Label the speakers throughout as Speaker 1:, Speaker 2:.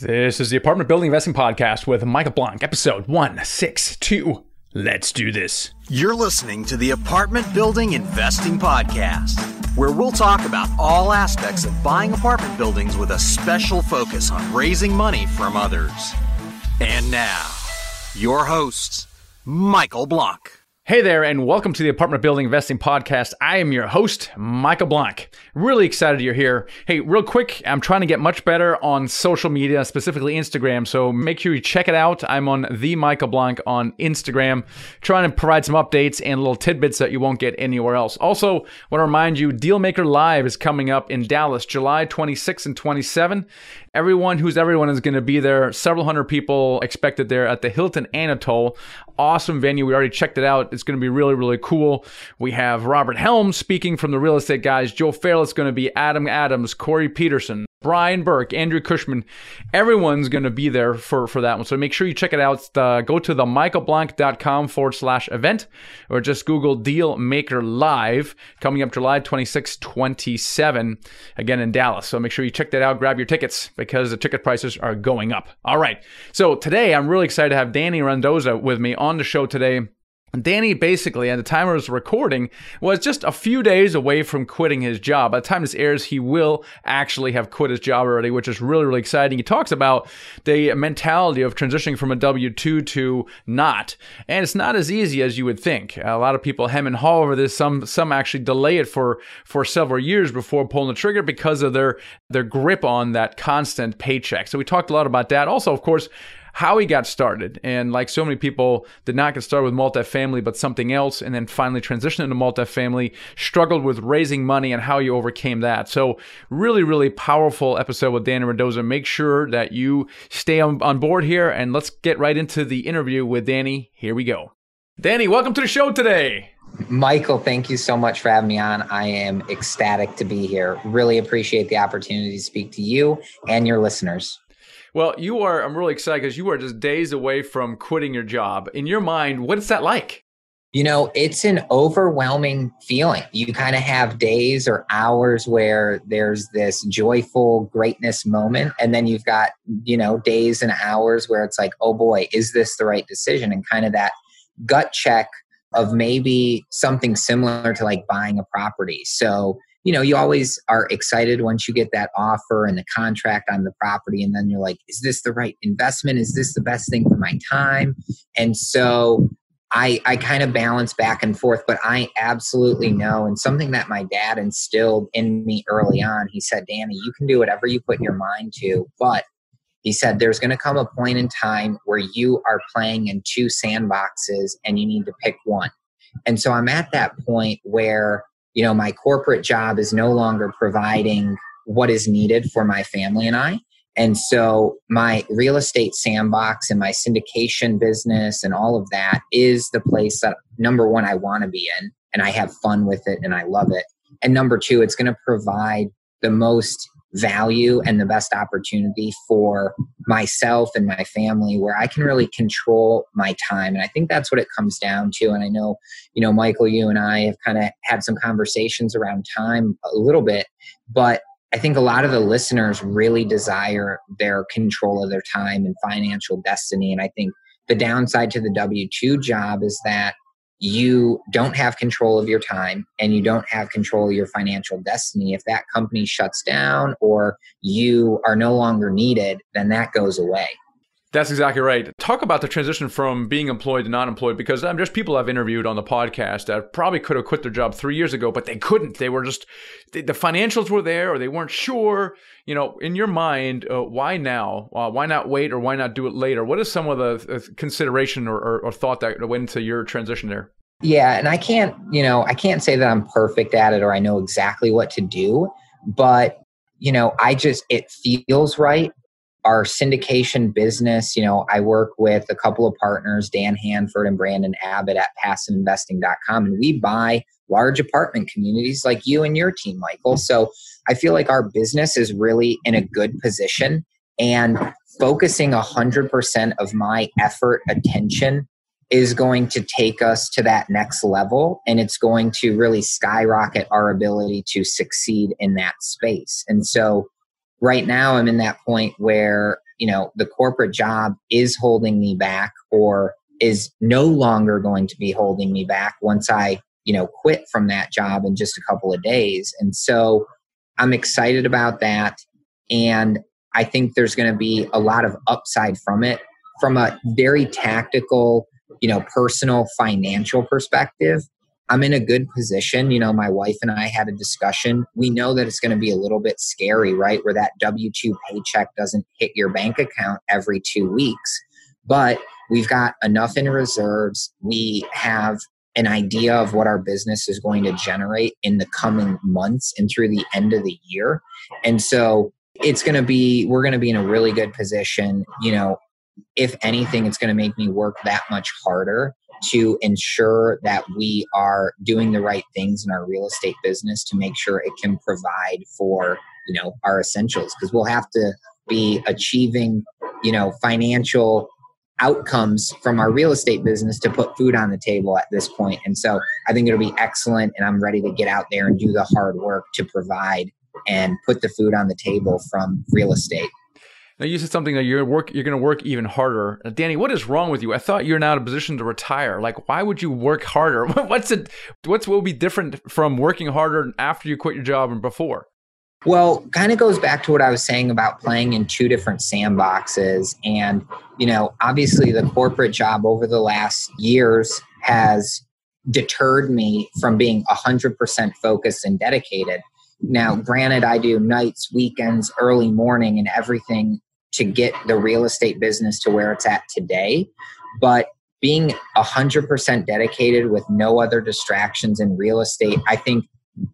Speaker 1: This is the Apartment Building Investing Podcast with Michael Blank, episode 162. Let's do this.
Speaker 2: You're listening to the Apartment Building Investing Podcast, where we'll talk about all aspects of buying apartment buildings with a special focus on raising money from others. And now, your host, Michael Blank.
Speaker 1: Hey there, and welcome to the Apartment Building Investing Podcast. I am your host, Michael Blank. Really excited you're here. Hey, real quick, I'm trying to get much better on social media, specifically Instagram. So make sure you check it out. I'm on the Michael Blank on Instagram, trying to provide some updates and little tidbits that you won't get anywhere else. Also, want to remind you, Dealmaker Live is coming up in Dallas, July 26 and 27. Everyone who's everyone is going to be there. Several hundred people expected there at the Hilton Anatole. Awesome venue. We already checked it out. It's going to be really, really cool. We have Robert Helms speaking from the real estate guys. Joe Fairless is going to be Adam Adams, Corey Peterson, Brian Burke, Andrew Cushman. Everyone's going to be there for, for that one. So make sure you check it out. Go to the michaelblank.com forward slash event or just Google Deal Maker Live coming up July 26, 27, again in Dallas. So make sure you check that out. Grab your tickets because the ticket prices are going up. All right. So today I'm really excited to have Danny Randazzo with me on the show today. Danny basically, at the time of his recording, was just a few days away from quitting his job. By the time this airs, he will actually have quit his job already, which is really, really exciting. He talks about the mentality of transitioning from a W 2 to not. And it's not as easy as you would think. A lot of people hem and haw over this. Some some actually delay it for, for several years before pulling the trigger because of their, their grip on that constant paycheck. So we talked a lot about that. Also, of course, how he got started. And like so many people, did not get started with multifamily, but something else, and then finally transitioned into multifamily, struggled with raising money and how you overcame that. So, really, really powerful episode with Danny Randazzo. Make sure that you stay on, on board here, and let's get right into the interview with Danny. Here we go. Danny, welcome to the show today.
Speaker 3: Michael, thank you so much for having me on. I am ecstatic to be here. Really appreciate the opportunity to speak to you and your listeners.
Speaker 1: Well, you are, I'm really excited because you are just days away from quitting your job. In your mind, what is that like?
Speaker 3: You know, it's an overwhelming feeling. You kind of have days or hours where there's this joyful greatness moment. And then you've got, you know, days and hours where it's like, oh boy, is this the right decision? And kind of that gut check of maybe something similar to like buying a property. So you know, you always are excited once you get that offer and the contract on the property. And then you're like, is this the right investment? Is this the best thing for my time? And so I, I kind of balance back and forth, but I absolutely know. And something that my dad instilled in me early on, he said, Danny, you can do whatever you put your mind to, but he said there's going to come a point in time where you are playing in two sandboxes and you need to pick one. And so I'm at that point where you know my corporate job is no longer providing what is needed for my family and i. And so my real estate sandbox and my syndication business and all of that is the place that number one i want to be in and i have fun with it and i love it. And number two it's going to provide the most value and the best opportunity for myself and my family where I can really control my time. And I think that's what it comes down to. And I know, you know, Michael, you and I have kind of had some conversations around time a little bit, but I think a lot of the listeners really desire their control of their time and financial destiny. And I think the downside to the W 2 job is that you don't have control of your time and you don't have control of your financial destiny. If that company shuts down or you are no longer needed, then that goes away.
Speaker 1: That's exactly right. Talk about the transition from being employed to non employed because um, there's people I've interviewed on the podcast that probably could have quit their job three years ago, but they couldn't. They were just, the financials were there or they weren't sure. You know, in your mind, uh, why now? Uh, why not wait or why not do it later? What is some of the uh, consideration or, or, or thought that went into your transition there?
Speaker 3: Yeah, and I can't, you know, I can't say that I'm perfect at it or I know exactly what to do, but you know, I just it feels right our syndication business, you know, I work with a couple of partners, Dan Handford and Brandon Abbott at passiveinvesting.com, and we buy large apartment communities like you and your team, Michael. So I feel like our business is really in a good position and focusing 100% of my effort, attention is going to take us to that next level and it's going to really skyrocket our ability to succeed in that space. And so right now I'm in that point where you know, the corporate job is holding me back or is no longer going to be holding me back once I, you know, quit from that job in just a couple of days. And so I'm excited about that. And I think there's going to be a lot of upside from it from a very tactical, you know, personal financial perspective. I'm in a good position. You know, my wife and I had a discussion. We know that it's going to be a little bit scary, right? Where that W 2 paycheck doesn't hit your bank account every two weeks. But we've got enough in reserves. We have an idea of what our business is going to generate in the coming months and through the end of the year. And so it's going to be, we're going to be in a really good position. You know, if anything, it's going to make me work that much harder to ensure that we are doing the right things in our real estate business to make sure it can provide for you know our essentials because we'll have to be achieving you know financial outcomes from our real estate business to put food on the table at this point. And so i think it'll be excellent and i'm ready to get out there and do the hard work to provide and put the food on the table from real estate
Speaker 1: now you said something that you're work you're going to work even harder. Now, Danny, what is wrong with you? I thought you're now in a position to retire. Like, why would you work harder? What's it? What's will be different from working harder after you quit your job and before?
Speaker 3: Well, kind of goes back to what I was saying about playing in two different sandboxes. And, you know, obviously the corporate job over the last years has deterred me from being 100% focused and dedicated. Now, granted, I do nights, weekends, early morning, and everything to get the real estate business to where it's at today. But being 100% dedicated with no other distractions in real estate, I think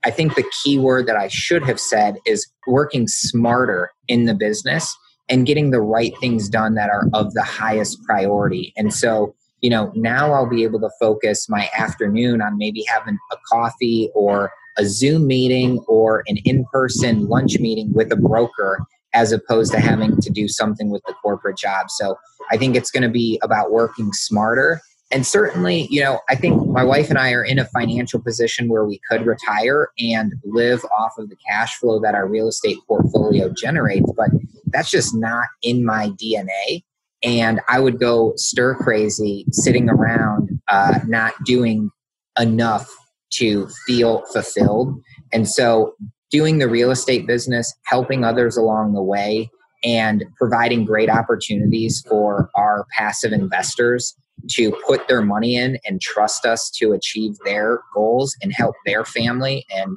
Speaker 3: I think the key word that I should have said is working smarter in the business and getting the right things done that are of the highest priority. And so, you know, now I'll be able to focus my afternoon on maybe having a coffee or a Zoom meeting or an in person lunch meeting with a broker as opposed to having to do something with the corporate job. So I think it's going to be about working smarter. And certainly, you know, I think my wife and I are in a financial position where we could retire and live off of the cash flow that our real estate portfolio generates, but that's just not in my DNA. And I would go stir crazy sitting around uh, not doing enough to feel fulfilled. And so doing the real estate business, helping others along the way, and providing great opportunities for our passive investors to put their money in and trust us to achieve their goals and help their family and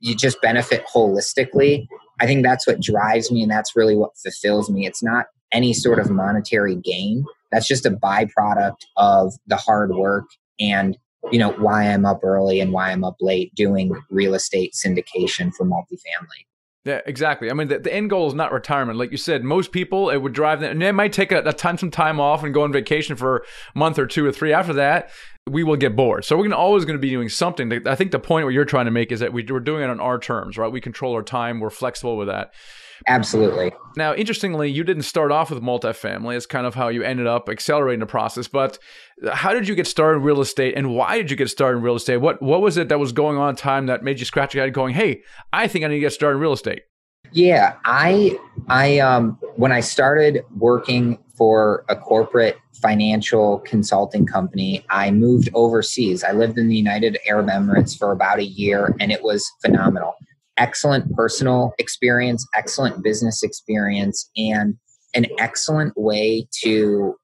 Speaker 3: you just benefit holistically. I think that's what drives me and that's really what fulfills me. It's not any sort of monetary gain. That's just a byproduct of the hard work and you know why I'm up early and why I'm up late doing real estate syndication for multifamily.
Speaker 1: Yeah, exactly. I mean, the, the, end goal is not retirement. Like you said, most people, it would drive them, and they might take a, a time, some time off and go on vacation for a month or two or three. After that, we will get bored. So we're gonna, always going to be doing something. I think the point what you're trying to make is that we, we're doing it on our terms, right? We control our time. We're flexible with that.
Speaker 3: Absolutely.
Speaker 1: Now, interestingly, you didn't start off with multifamily. It's kind of how you ended up accelerating the process. But how did you get started in real estate, and why did you get started in real estate? What What was it that was going on at time that made you scratch your head, going, "Hey, I think I need to get started in real estate"?
Speaker 3: Yeah, I I um when I started working for a corporate financial consulting company, I moved overseas. I lived in the United Arab Emirates for about a year and it was phenomenal excellent personal experience, excellent business experience, and an excellent way to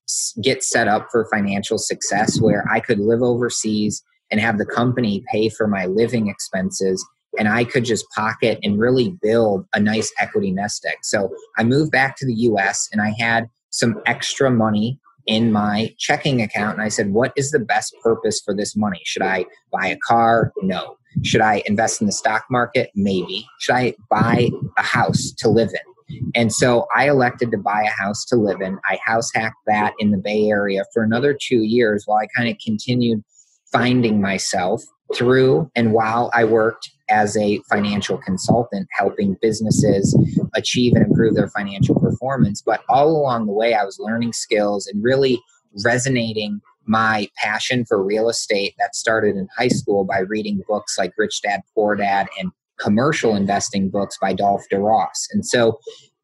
Speaker 3: get set up for financial success where I could live overseas and have the company pay for my living expenses and I could just pocket and really build a nice equity nest egg. So I moved back to the US and I had some extra money in my checking account and I said, What is the best purpose for this money? Should I buy a car? No. Should I invest in the stock market? Maybe. Should I buy a house to live in? And so I elected to buy a house to live in. I house hacked that in the Bay Area for another two years while I kind of continued finding myself through and while I worked as a financial consultant, helping businesses achieve and improve their financial performance. But all along the way, I was learning skills and really resonating my passion for real estate that started in high school by reading books like Rich Dad Poor Dad and commercial investing books by Dolf de Roos. And so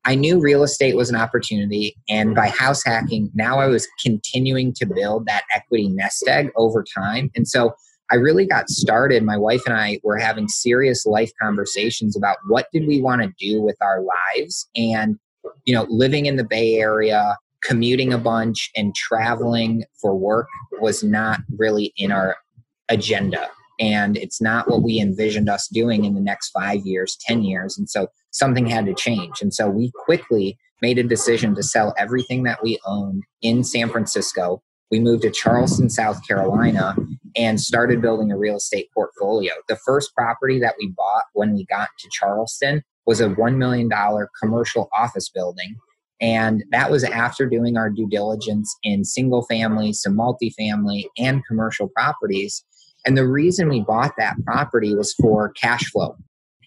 Speaker 3: I knew real estate was an opportunity. And by house hacking, now I was continuing to build that equity nest egg over time. And so I really got started. My wife and I were having serious life conversations about what did we want to do with our lives. And, you know, living in the Bay Area, commuting a bunch, and traveling for work was not really in our agenda. And it's not what we envisioned us doing in the next five years, 10 years. And so something had to change. And so we quickly made a decision to sell everything that we owned in San Francisco. We moved to Charleston, South Carolina, and started building a real estate portfolio. The first property that we bought when we got to Charleston was a $1 million commercial office building. And that was after doing our due diligence in single family, some multifamily, and commercial properties. And the reason we bought that property was for cash flow.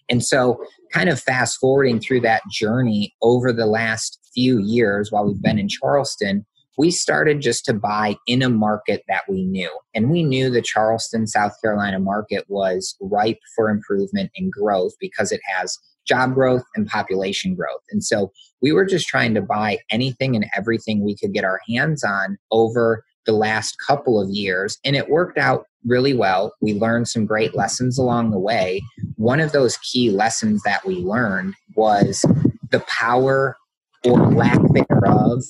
Speaker 3: And so, kind of fast forwarding through that journey over the last few years while we've been in Charleston, we started just to buy in a market that we knew. And we knew the Charleston, South Carolina market was ripe for improvement and growth because it has job growth and population growth. And so we were just trying to buy anything and everything we could get our hands on over the last couple of years. And it worked out really well. We learned some great lessons along the way. One of those key lessons that we learned was the power or lack thereof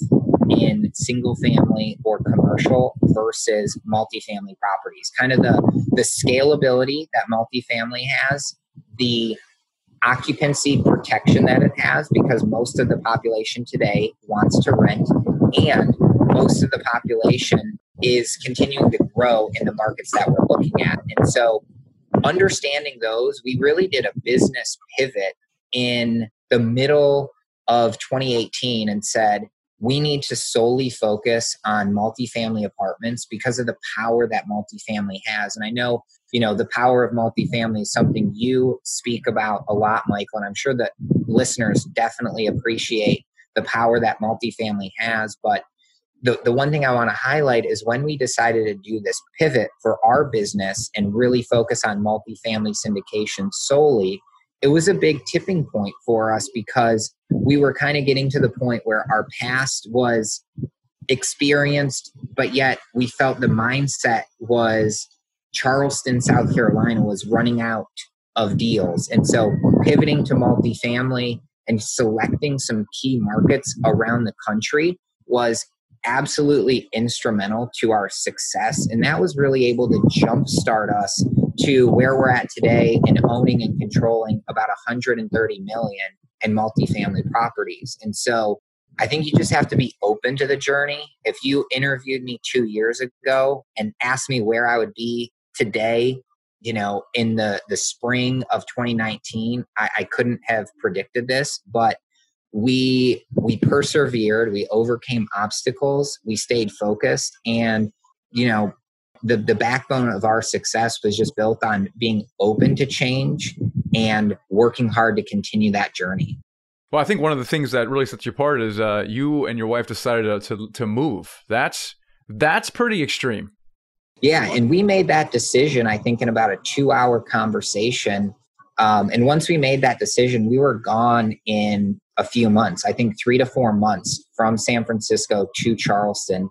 Speaker 3: in single family or commercial versus multifamily properties. Kind of the, the scalability that multifamily has, the occupancy protection that it has, because most of the population today wants to rent, and most of the population is continuing to grow in the markets that we're looking at. And so, understanding those, we really did a business pivot in the middle of 2018 and said, we need to solely focus on multifamily apartments because of the power that multifamily has. And I know, you know, the power of multifamily is something you speak about a lot, Michael, and I'm sure that listeners definitely appreciate the power that multifamily has. But the, the one thing I want to highlight is when we decided to do this pivot for our business and really focus on multifamily syndication solely, it was a big tipping point for us because we were kind of getting to the point where our past was experienced, but yet we felt the mindset was Charleston, South Carolina was running out of deals. And so pivoting to multifamily and selecting some key markets around the country was absolutely instrumental to our success. And that was really able to jumpstart us to where we're at today and owning and controlling about 130 million in multifamily properties. And so I think you just have to be open to the journey. If you interviewed me two years ago and asked me where I would be today, you know, in the, the spring of 2019, I, I couldn't have predicted this, but we we persevered we overcame obstacles we stayed focused and you know the the backbone of our success was just built on being open to change and working hard to continue that journey.
Speaker 1: Well i think one of the things that really sets you apart is uh, you and your wife decided to, to, to move. That's that's pretty extreme.
Speaker 3: Yeah and we made that decision i think in about a two hour conversation. Um, and once we made that decision we were gone in a few months, I think three to four months from San Francisco to Charleston.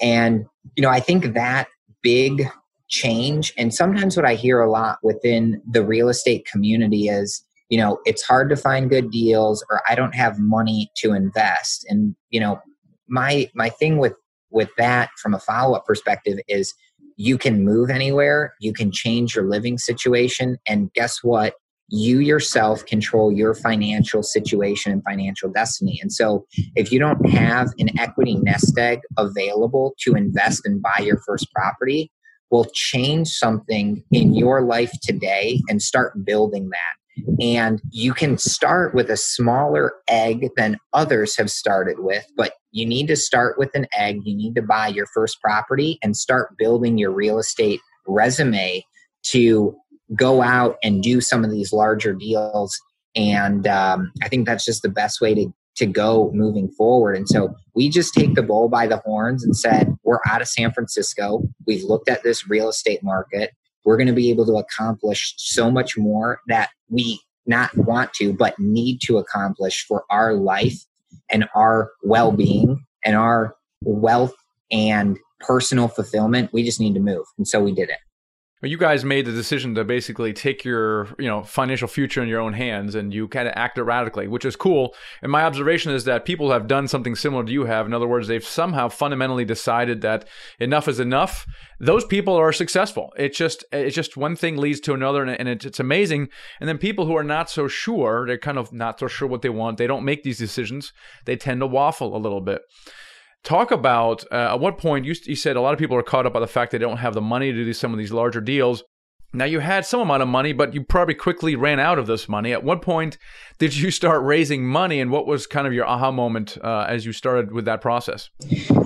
Speaker 3: And, you know, I think that big change, and sometimes what I hear a lot within the real estate community is, you know, it's hard to find good deals or I don't have money to invest. And, you know, my my thing with with that from a follow-up perspective is you can move anywhere, you can change your living situation, and guess what? You yourself control your financial situation and financial destiny. And so, if you don't have an equity nest egg available to invest and buy your first property, will change something in your life today and start building that. And you can start with a smaller egg than others have started with, but you need to start with an egg. You need to buy your first property and start building your real estate resume to go out and do some of these larger deals. And um, I think that's just the best way to, to go moving forward. And so we just take the bull by the horns and said, we're out of San Francisco. We've looked at this real estate market. We're going to be able to accomplish so much more that we not want to, but need to accomplish for our life and our well being and our wealth and personal fulfillment, we just need to move. And so we did it.
Speaker 1: You guys made the decision to basically take your, you know, financial future in your own hands, and you kind of acted radically, which is cool. And my observation is that people have done something similar to you have. In other words, they've somehow fundamentally decided that enough is enough. Those people are successful. It's just, it's just one thing leads to another, and, it's amazing. And then people who are not so sure, they're kind of not so sure what they want. They don't make these decisions. They tend to waffle a little bit. Talk about uh, at what point you, you said a lot of people are caught up by the fact they don't have the money to do some of these larger deals. Now you had some amount of money, but you probably quickly ran out of this money. At what point did you start raising money, and what was kind of your aha moment uh, as you started with that process?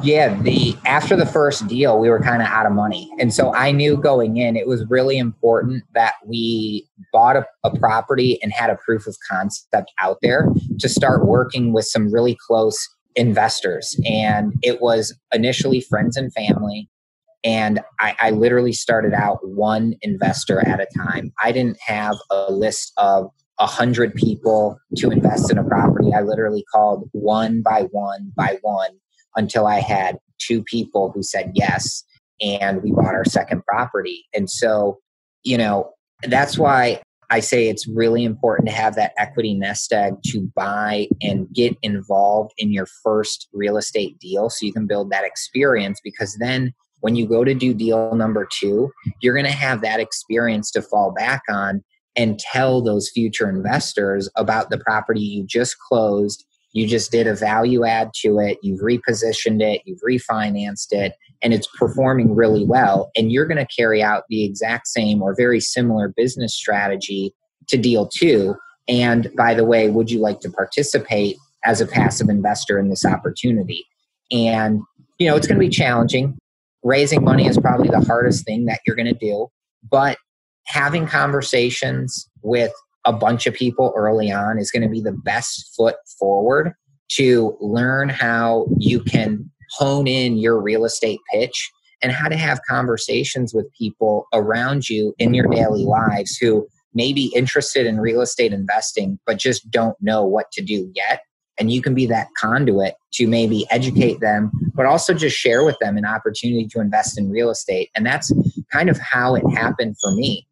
Speaker 3: Yeah, the after the first deal, we were kind of out of money, and so I knew going in it was really important that we bought a, a property and had a proof of concept out there to start working with some really close investors. And it was initially friends and family. And I, I, literally started out one investor at a time. I didn't have a list of a hundred people to invest in a property. I literally called one by one by one until I had two people who said yes. And we bought our second property. And so, you know, that's why I say it's really important to have that equity nest egg to buy and get involved in your first real estate deal so you can build that experience because then when you go to do deal number two, you're going to have that experience to fall back on and tell those future investors about the property you just closed. You just did a value add to it, you've repositioned it, you've refinanced it, and it's performing really well, and you're going to carry out the exact same or very similar business strategy to deal two. And by the way, would you like to participate as a passive investor in this opportunity? And, you know, it's going to be challenging. Raising money is probably the hardest thing that you're going to do, but having conversations with a bunch of people early on is going to be the best foot forward to learn how you can hone in your real estate pitch and how to have conversations with people around you in your daily lives who may be interested in real estate investing but just don't know what to do yet. And you can be that conduit to maybe educate them but also just share with them an opportunity to invest in real estate. And that's kind of how it happened for me.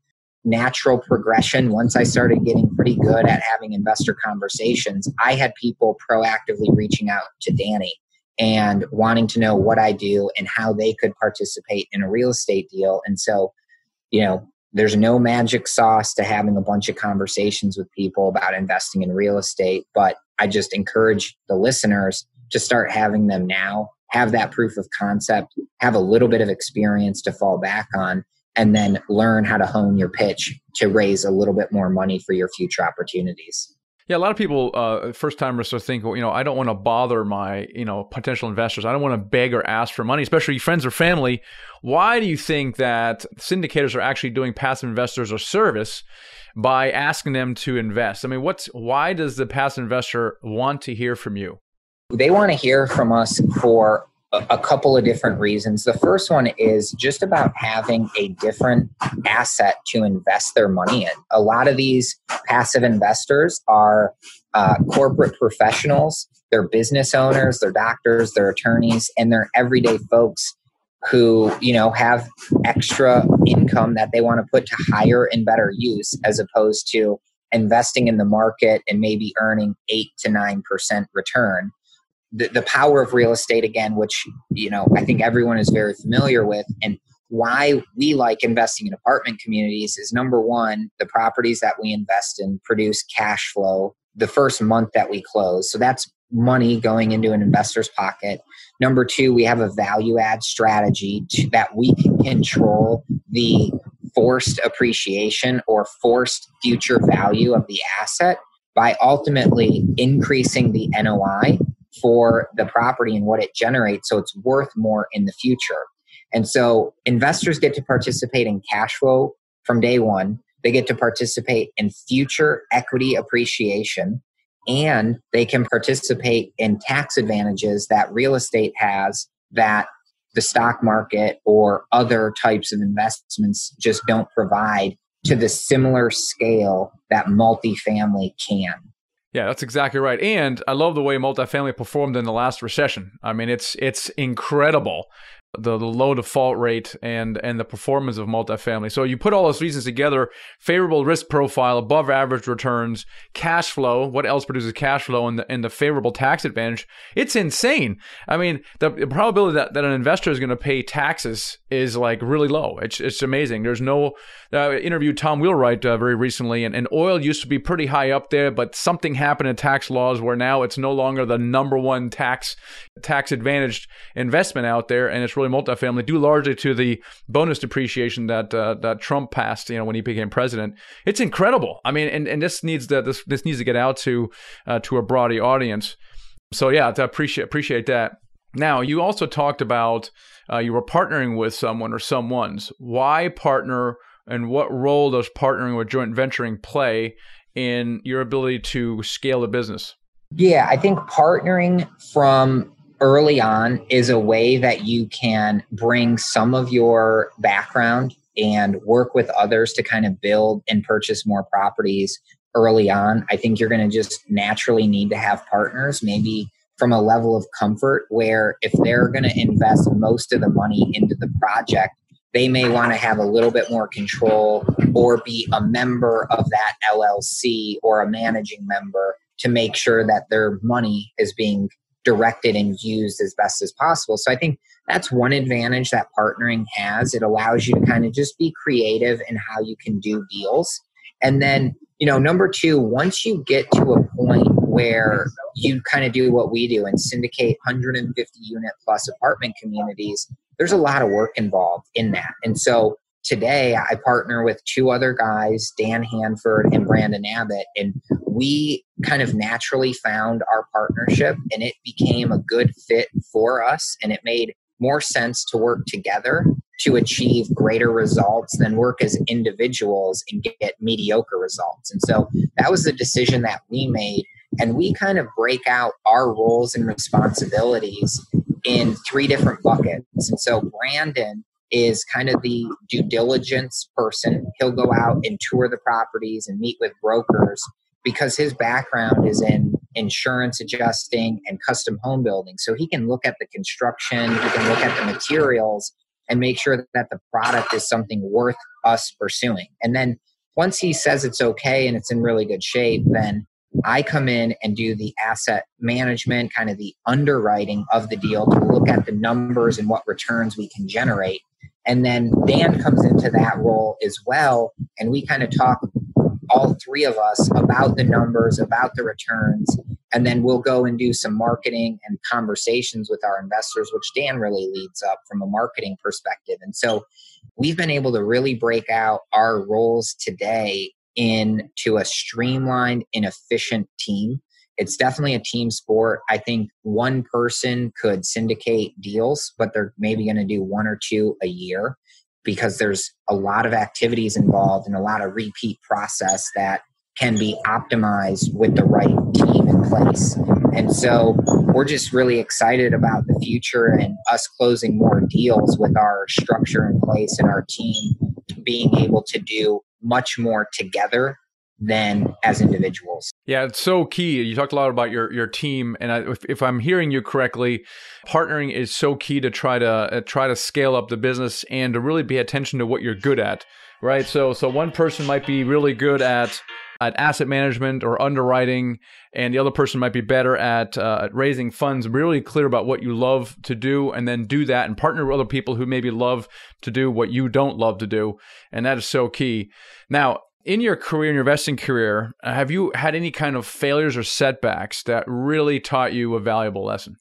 Speaker 3: Natural progression. Once i started getting pretty good at having investor conversations i had people proactively reaching out to danny and wanting to know what I do and how they could participate in a real estate deal. And so, you know, there's no magic sauce to having a bunch of conversations with people about investing in real estate, but I just encourage the listeners to start having them now, have that proof of concept, have a little bit of experience to fall back on, and then learn how to hone your pitch to raise a little bit more money for your future opportunities.
Speaker 1: Yeah, a lot of people, uh, first timers, are thinking, well, you know, I don't want to bother my, you know, potential investors. I don't want to beg or ask for money, especially friends or family. Why do you think that syndicators are actually doing passive investors a service by asking them to invest? I mean, what's why does the passive investor want to hear from you?
Speaker 3: They want to hear from us for a couple of different reasons. The first one is just about having a different asset to invest their money in. A lot of these passive investors are uh, corporate professionals, they're business owners, they're doctors, they're attorneys, and they're everyday folks who you know have extra income that they want to put to higher and better use as opposed to investing in the market and maybe earning 8 to 9% return the, the power of real estate again which you know i think everyone is very familiar with and why we like investing in apartment communities is number one the properties that we invest in produce cash flow the first month that we close. So that's money going into an investor's pocket. Number two we have a value add strategy to, that we can control the forced appreciation or forced future value of the asset by ultimately increasing the NOI for the property and what it generates so it's worth more in the future. And so investors get to participate in cash flow from day one. They get to participate in future equity appreciation and they can participate in tax advantages that real estate has that the stock market or other types of investments just don't provide to the similar scale that multifamily can.
Speaker 1: Yeah, that's exactly right. And I love the way multifamily performed in the last recession. I mean, it's it's incredible the, the low default rate and and the performance of multifamily. So you put all those reasons together: favorable risk profile, above average returns, cash flow. What else produces cash flow, and the and the favorable tax advantage? It's insane. I mean, the, probability that, that an investor is going to pay taxes is like really low. It's it's amazing. There's no. Uh, interviewed Tom Wheelwright uh, very recently, and, and oil used to be pretty high up there, but something happened in tax laws where now it's no longer the number one tax tax advantaged investment out there, and it's really multifamily, due largely to the bonus depreciation that uh, that Trump passed, you know, when he became president. It's incredible. I mean, and, and this needs to this this needs to get out to uh, to a broader audience. So yeah, I appreciate appreciate that. Now, you also talked about uh, you were partnering with someone or someone's. Why partner, and what role does partnering with joint venturing play in your ability to scale the business?
Speaker 3: Yeah, I think partnering from early on is a way that you can bring some of your background and work with others to kind of build and purchase more properties early on. I think you're going to just naturally need to have partners, maybe from a level of comfort where if they're going to invest most of the money into the project, they may want to have a little bit more control or be a member of that LLC or a managing member to make sure that their money is being directed and used as best as possible. So I think that's one advantage that partnering has. It allows you to kind of just be creative in how you can do deals. And then, you know, number two, once you get to a point where you kind of do what we do and syndicate 150 unit plus apartment communities, there's a lot of work involved in that. And so today I partner with two other guys, Dan Handford and Brandon Abbott, and we kind of naturally found our partnership and it became a good fit for us and it made more sense to work together to achieve greater results than work as individuals and get mediocre results. And so that was the decision that we made. And we kind of break out our roles and responsibilities in three different buckets. And so Brandon is kind of the due diligence person. He'll go out and tour the properties and meet with brokers because his background is in insurance adjusting and custom home building. So he can look at the construction, he can look at the materials and make sure that the product is something worth us pursuing. And then once he says it's okay and it's in really good shape, then I come in and do the asset management, kind of the underwriting of the deal to look at the numbers and what returns we can generate. And then Dan comes into that role as well. And we kind of talk, all three of us, about the numbers, about the returns. And then we'll go and do some marketing and conversations with our investors, which Dan really leads up from a marketing perspective. And so we've been able to really break out our roles today into a streamlined and efficient team it's definitely a team sport. I think one person could syndicate deals, but they're maybe going to do one or two a year because there's a lot of activities involved and a lot of repeat process that can be optimized with the right team in place. And so we're just really excited about the future and us closing more deals with our structure in place and our team being able to do much more together than as individuals.
Speaker 1: Yeah, it's so key. You talked a lot about your your team, and I, if, if, I'm hearing you correctly, partnering is so key to try to uh, try to scale up the business and to really pay attention to what you're good at, right? So so one person might be really good at at asset management or underwriting, and the other person might be better at, uh, raising funds. Really clear about what you love to do, and then do that, and partner with other people who maybe love to do what you don't love to do, and that is so key. Now, in your career, in your investing career, have you had any kind of failures or setbacks that really taught you a valuable lesson?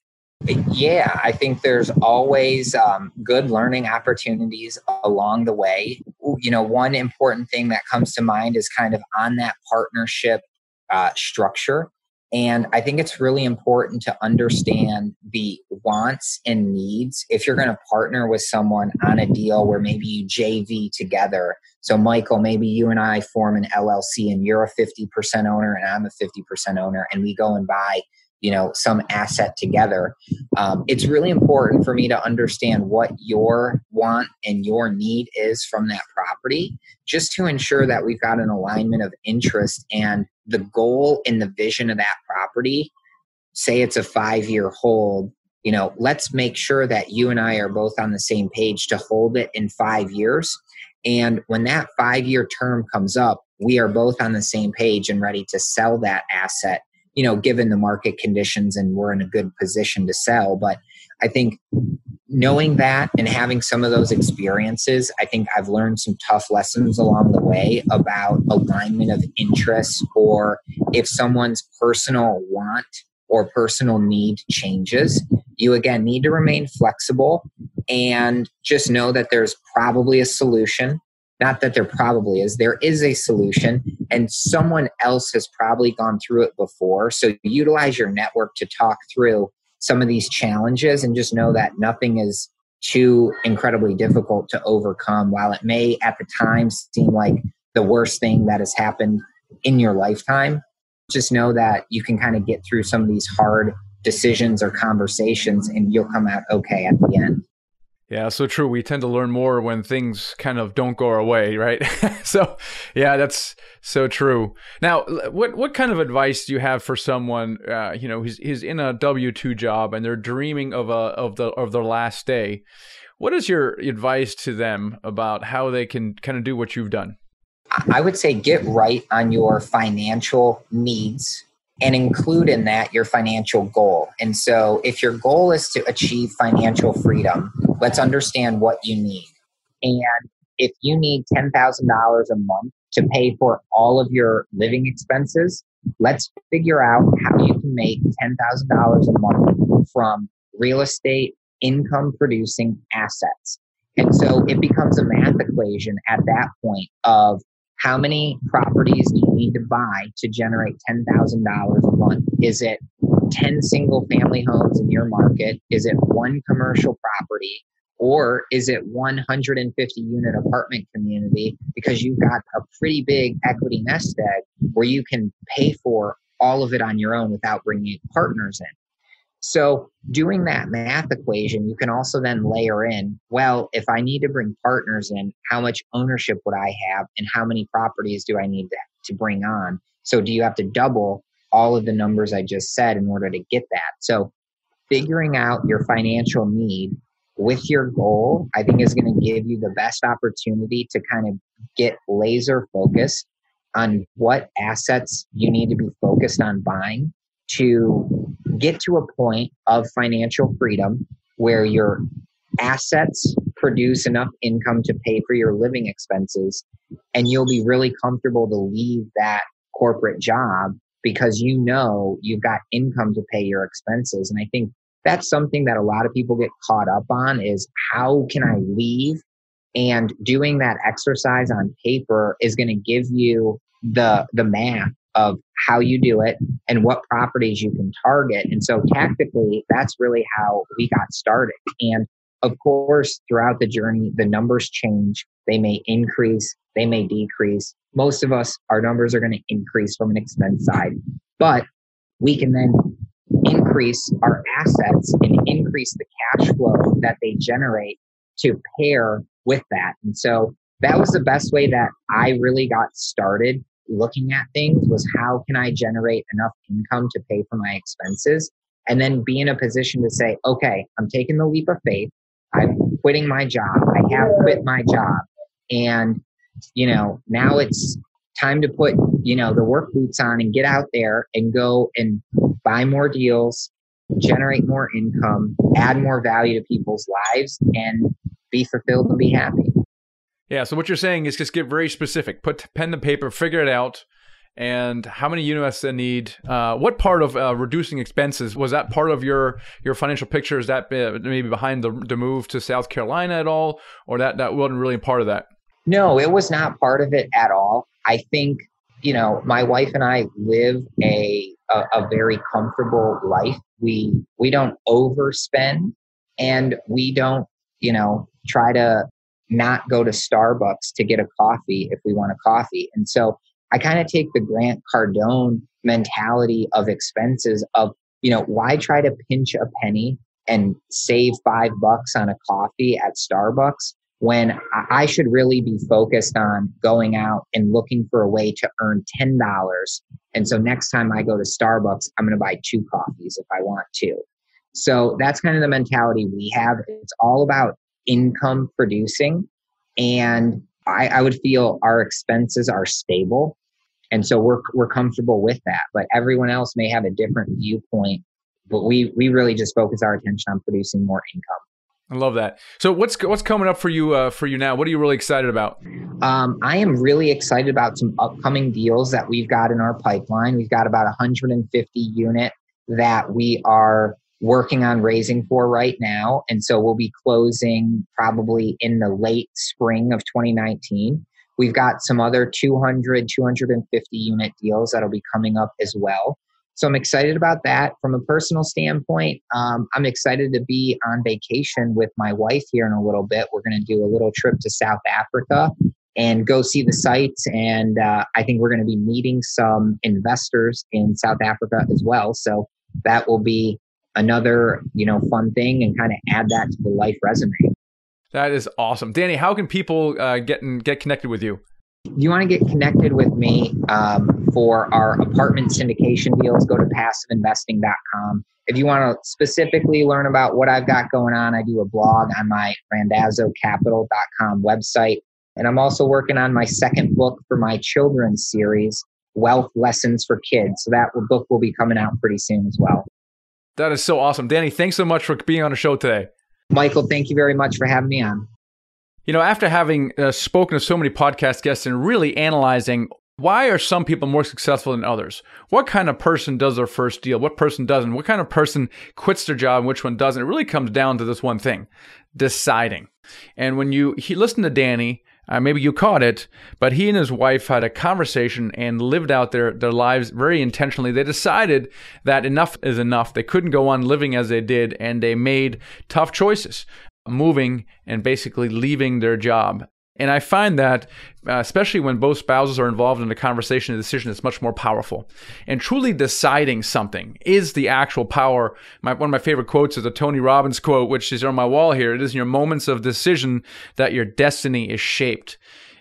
Speaker 3: Yeah, I think there's always um, good learning opportunities along the way. You know, one important thing that comes to mind is kind of on that partnership uh, structure. And I think it's really important to understand the wants and needs. If you're going to partner with someone on a deal where maybe you JV together, so Michael, maybe you and I form an LLC and you're a 50% owner and I'm a 50% owner, and we go and buy you know some asset together um, it's really important for me to understand what your want and your need is from that property just to ensure that we've got an alignment of interest and the goal and the vision of that property. Say it's a five year hold you know let's make sure that you and i are both on the same page to hold it in five years. And when that five year term comes up we are both on the same page and ready to sell that asset you know, given the market conditions and we're in a good position to sell. But I think knowing that and having some of those experiences, I think I've learned some tough lessons along the way about alignment of interests or if someone's personal want or personal need changes, you again need to remain flexible and just know that there's probably a solution not that there probably is, there is a solution, and someone else has probably gone through it before. So utilize your network to talk through some of these challenges and just know that nothing is too incredibly difficult to overcome. While it may at the time seem like the worst thing that has happened in your lifetime, just know that you can kind of get through some of these hard decisions or conversations and you'll come out okay at the end.
Speaker 1: Yeah, so true. We tend to learn more when things kind of don't go our way, right? so, yeah, that's so true. Now, what what kind of advice do you have for someone, uh, you know, who's, who's in a W two job and they're dreaming of a of the of their last day? What is your advice to them about how they can kind of do what you've done?
Speaker 3: I would say get right on your financial needs and include in that your financial goal. And so, if your goal is to achieve financial freedom, let's understand what you need. And if you need $10,000 a month to pay for all of your living expenses, let's figure out how you can make $10,000 a month from real estate income producing assets. And so it becomes a math equation at that point of how many properties do you need to buy to generate $10,000 a month? Is it 10 single family homes in your market? Is it one commercial property? Or is it 150 unit apartment community because you've got a pretty big equity nest egg where you can pay for all of it on your own without bringing partners in? So, doing that math equation, you can also then layer in well, if I need to bring partners in, how much ownership would I have and how many properties do I need to, to bring on? So, do you have to double all of the numbers I just said in order to get that? So, figuring out your financial need with your goal, I think is going to give you the best opportunity to kind of get laser focused on what assets you need to be focused on buying to get to a point of financial freedom where your assets produce enough income to pay for your living expenses and you'll be really comfortable to leave that corporate job because you know you've got income to pay your expenses. And i think that's something that a lot of people get caught up on is how can i leave? And doing that exercise on paper is going to give you the the math of how you do it and what properties you can target. And so tactically, that's really how we got started. And of course, throughout the journey, the numbers change. They may increase, they may decrease. Most of us, our numbers are going to increase from an expense side, but we can then increase our assets and increase the cash flow that they generate to pair with that. And so that was the best way that I really got started looking at things was how can I generate enough income to pay for my expenses? And then be in a position to say, okay, I'm taking the leap of faith. I'm quitting my job. I have quit my job. And, you know, now it's time to put, you know, the work boots on and get out there and go and buy more deals, generate more income, add more value to people's lives, and be fulfilled and be happy.
Speaker 1: Yeah. So what you're saying is just get very specific. Put pen to paper, figure it out. And how many units they need? Uh, what part of uh, reducing expenses was that part of your your financial picture? Is that uh, maybe behind the, the move to South Carolina at all, or that that wasn't really part of that?
Speaker 3: No, it was not part of it at all. I think you know my wife and I live a a, a very comfortable life. We we don't overspend, and we don't you know try to not go to Starbucks to get a coffee if we want a coffee. And so I kind of take the Grant Cardone mentality of expenses of you know, why try to pinch a penny and save five bucks on a coffee at Starbucks when I should really be focused on going out and looking for a way to earn $10. And so next time I go to Starbucks, I'm going to buy two coffees if I want to. So that's kind of the mentality we have. It's all about income producing. And I, I would feel our expenses are stable. And so we're, we're comfortable with that. But everyone else may have a different viewpoint. But we, we really just focus our attention on producing more income.
Speaker 1: I love that. So what's what's coming up for you uh, for you now? What are you really excited about?
Speaker 3: Um, I am really excited about some upcoming deals that we've got in our pipeline. We've got about 150 unit that we are working on raising for right now, and so we'll be closing probably in the late spring of 2019. We've got some other 200, 250 unit deals that'll be coming up as well. So I'm excited about that. From a personal standpoint, um, I'm excited to be on vacation with my wife here in a little bit. We're going to do a little trip to South Africa and go see the sites. And uh, I think we're going to be meeting some investors in South Africa as well. So that will be another you know fun thing and kind of add that to the life resume.
Speaker 1: That is awesome, Danny. How can people uh, get and get connected with you?
Speaker 3: If you want to get connected with me um, for our apartment syndication deals, go to passiveinvesting.com. If you want to specifically learn about what I've got going on, I do a blog on my randazzocapital.com website. And I'm also working on my second book for my children's series, Wealth Lessons for Kids. So that book will be coming out pretty soon as well.
Speaker 1: That is so awesome. Danny, thanks so much for being on the show today.
Speaker 3: Michael, thank you very much for having me on.
Speaker 1: You know, after having uh, spoken to so many podcast guests and really analyzing why are some people more successful than others? What kind of person does their first deal? What person doesn't? What kind of person quits their job and which one doesn't? It really comes down to this one thing deciding. And when you he listened to Danny, uh, maybe you caught it, but he and his wife had a conversation and lived out their, their lives very intentionally. They decided that enough is enough. They couldn't go on living as they did, and they made tough choices moving and basically leaving their job. And I find that, uh, especially when both spouses are involved in a conversation, a decision, it's much more powerful. And truly deciding something is the actual power. My, one of my favorite quotes is a Tony Robbins quote, which is on my wall here. It is in your moments of decision that your destiny is shaped.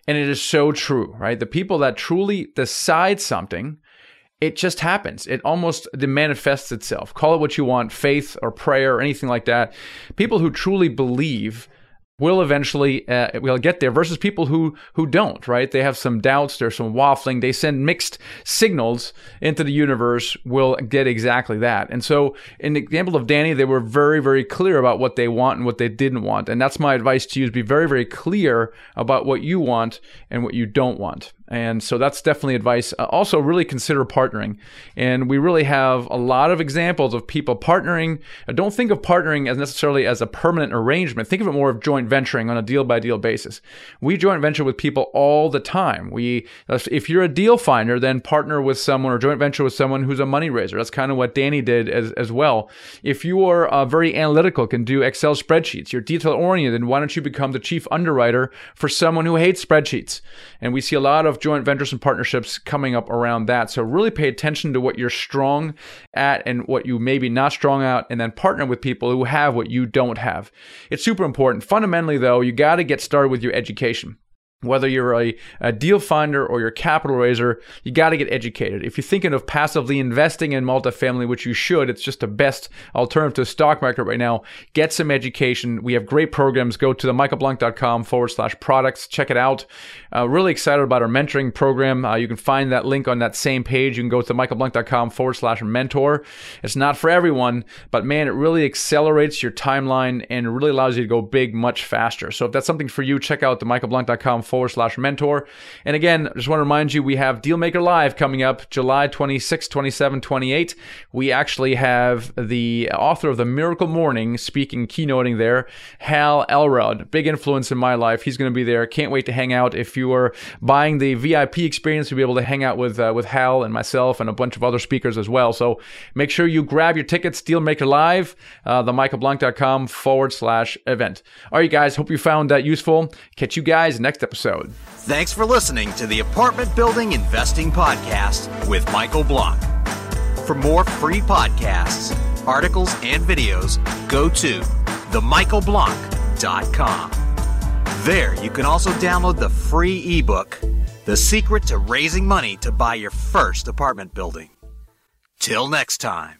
Speaker 1: And it is so true, right? The people that truly decide something it just happens. It almost manifests itself. Call it what you want, faith or prayer or anything like that. People who truly believe will eventually uh, will get there versus people who who don't right? They have some doubts there's some waffling they send mixed signals into the universe will get exactly that. And so in the example of danny they were very very clear about what they want and what they didn't want. And that's my advice to you is be very very clear about what you want and what you don't want and so that's definitely advice. Uh, also, really consider partnering. And we really have a lot of examples of people partnering. Uh, don't think of partnering as necessarily as a permanent arrangement. Think of it more of joint venturing on a deal by deal basis. We joint venture with people all the time. We, if you're a deal finder, then partner with someone or joint venture with someone who's a money raiser. That's kind of what Danny did as, as well. If you are uh, very analytical, can do Excel spreadsheets, you're detail oriented, then why don't you become the chief underwriter for someone who hates spreadsheets? And we see a lot of joint ventures and partnerships coming up around that. So really pay attention to what you're strong at and what you maybe not strong at, and then partner with people who have what you don't have. It's super important. Fundamentally, though, you got to get started with your education whether you're a, a, deal finder or you're a capital raiser, you got to get educated. If you're thinking of passively investing in multifamily, which you should, it's just the best alternative to the stock market right now. Get some education. We have great programs. Go to the michaelblank.com forward slash products. Check it out. Uh, really excited about our mentoring program. Uh, you can find that link on that same page. You can go to michaelblank.com forward slash mentor. It's not for everyone, but man, it really accelerates your timeline and really allows you to go big much faster. So if that's something for you, check out the michaelblank.com forward slash mentor. And again, just want to remind you, we have Dealmaker Live coming up July 26, 27, 28. We actually have the author of The Miracle Morning speaking, keynoting there, Hal Elrod. Big influence in my life. He's going to be there. Can't wait to hang out. If you are buying the VIP experience, you'll be able to hang out with, uh, with Hal and myself and a bunch of other speakers as well. So make sure you grab your tickets, Dealmaker Live, uh, themichaelblank.com forward slash event. All right, guys, hope you found that useful. Catch you guys next episode.
Speaker 2: Thanks for listening to the Apartment Building Investing Podcast with Michael Blank. For more free podcasts, articles, and videos, go to themichaelblank.com. There, you can also download the free ebook, The Secret to Raising Money to Buy Your First Apartment Building. Till next time.